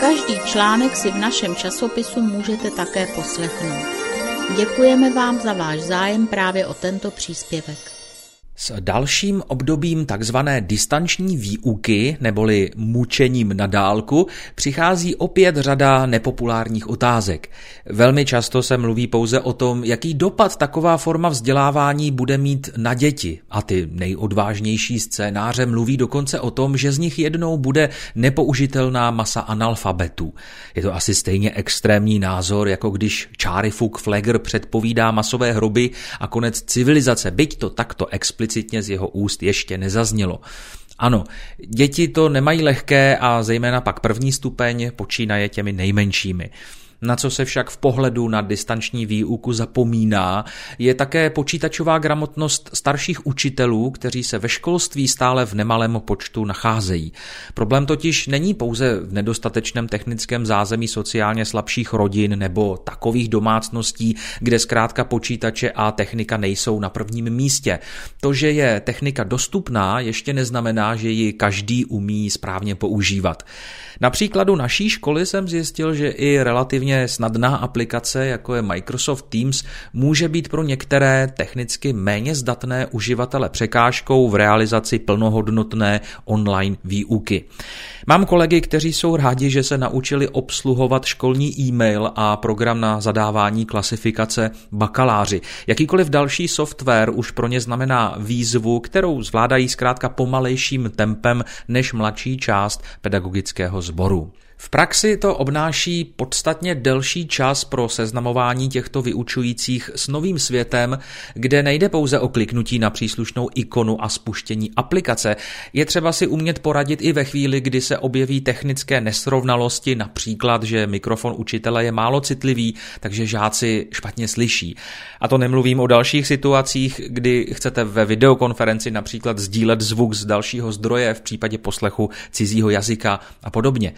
Každý článek si v našem časopisu můžete také poslechnout. Děkujeme vám za váš zájem právě o tento příspěvek. S dalším obdobím takzvané distanční výuky neboli mučením na dálku přichází opět řada nepopulárních otázek. Velmi často se mluví pouze o tom, jaký dopad taková forma vzdělávání bude mít na děti. A ty nejodvážnější scénáře mluví dokonce o tom, že z nich jednou bude nepoužitelná masa analfabetů. Je to asi stejně extrémní názor, jako když Čáry Fuk Flegger předpovídá masové hroby a konec civilizace, byť to takto explicitně explicitně z jeho úst ještě nezaznělo. Ano, děti to nemají lehké a zejména pak první stupeň počínaje těmi nejmenšími. Na co se však v pohledu na distanční výuku zapomíná, je také počítačová gramotnost starších učitelů, kteří se ve školství stále v nemalém počtu nacházejí. Problém totiž není pouze v nedostatečném technickém zázemí sociálně slabších rodin nebo takových domácností, kde zkrátka počítače a technika nejsou na prvním místě. To, že je technika dostupná, ještě neznamená, že ji každý umí správně používat. Na příkladu naší školy jsem zjistil, že i relativně snadná aplikace, jako je Microsoft Teams, může být pro některé technicky méně zdatné uživatele překážkou v realizaci plnohodnotné online výuky. Mám kolegy, kteří jsou rádi, že se naučili obsluhovat školní e-mail a program na zadávání klasifikace bakaláři. Jakýkoliv další software už pro ně znamená výzvu, kterou zvládají zkrátka pomalejším tempem než mladší část pedagogického sboru. V praxi to obnáší podstatně delší čas pro seznamování těchto vyučujících s novým světem, kde nejde pouze o kliknutí na příslušnou ikonu a spuštění aplikace. Je třeba si umět poradit i ve chvíli, kdy se objeví technické nesrovnalosti, například, že mikrofon učitele je málo citlivý, takže žáci špatně slyší. A to nemluvím o dalších situacích, kdy chcete ve videokonferenci například sdílet zvuk z dalšího zdroje v případě poslechu cizího jazyka a podobně.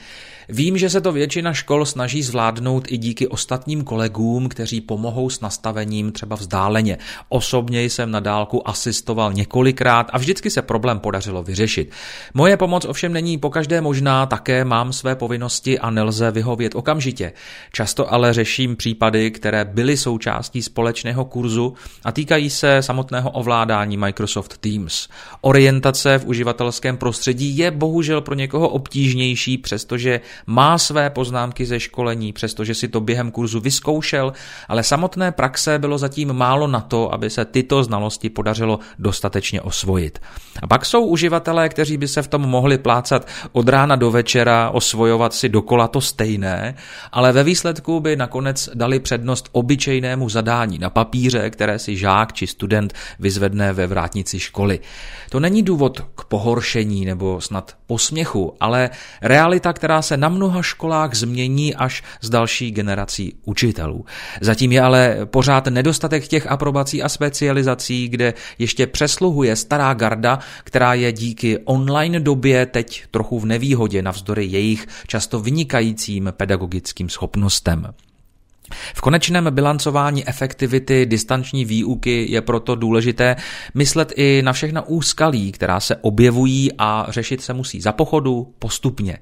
Vím, že se to většina škol snaží zvládnout i díky ostatním kolegům, kteří pomohou s nastavením třeba vzdáleně. Osobně jsem na dálku asistoval několikrát a vždycky se problém podařilo vyřešit. Moje pomoc ovšem není pokaždé možná, také mám své povinnosti a nelze vyhovět okamžitě. Často ale řeším případy, které byly součástí společného kurzu a týkají se samotného ovládání Microsoft Teams. Orientace v uživatelském prostředí je bohužel pro někoho obtížnější, přestože má své poznámky ze školení, přestože si to během kurzu vyzkoušel, ale samotné praxe bylo zatím málo na to, aby se tyto znalosti podařilo dostatečně osvojit. A pak jsou uživatelé, kteří by se v tom mohli plácat od rána do večera, osvojovat si dokola to stejné, ale ve výsledku by nakonec dali přednost obyčejnému zadání na papíře, které si žák či student vyzvedne ve vrátnici školy. To není důvod k pohoršení nebo snad posměchu, ale realita, která se na mnoha školách změní až s další generací učitelů. Zatím je ale pořád nedostatek těch aprobací a specializací, kde ještě přesluhuje stará garda, která je díky online době teď trochu v nevýhodě navzdory jejich často vynikajícím pedagogickým schopnostem. V konečném bilancování efektivity distanční výuky je proto důležité myslet i na všechna úskalí, která se objevují a řešit se musí za pochodu postupně.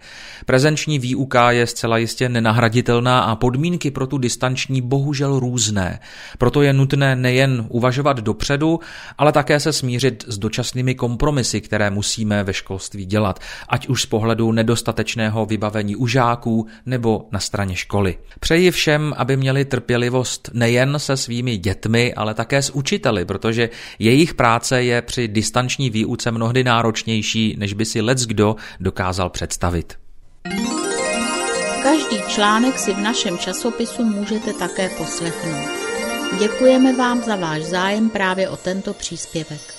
Prezenční výuka je zcela jistě nenahraditelná a podmínky pro tu distanční bohužel různé. Proto je nutné nejen uvažovat dopředu, ale také se smířit s dočasnými kompromisy, které musíme ve školství dělat, ať už z pohledu nedostatečného vybavení u žáků nebo na straně školy. Přeji všem, aby měli trpělivost nejen se svými dětmi, ale také s učiteli, protože jejich práce je při distanční výuce mnohdy náročnější, než by si lec kdo dokázal představit. Každý článek si v našem časopisu můžete také poslechnout. Děkujeme vám za váš zájem právě o tento příspěvek.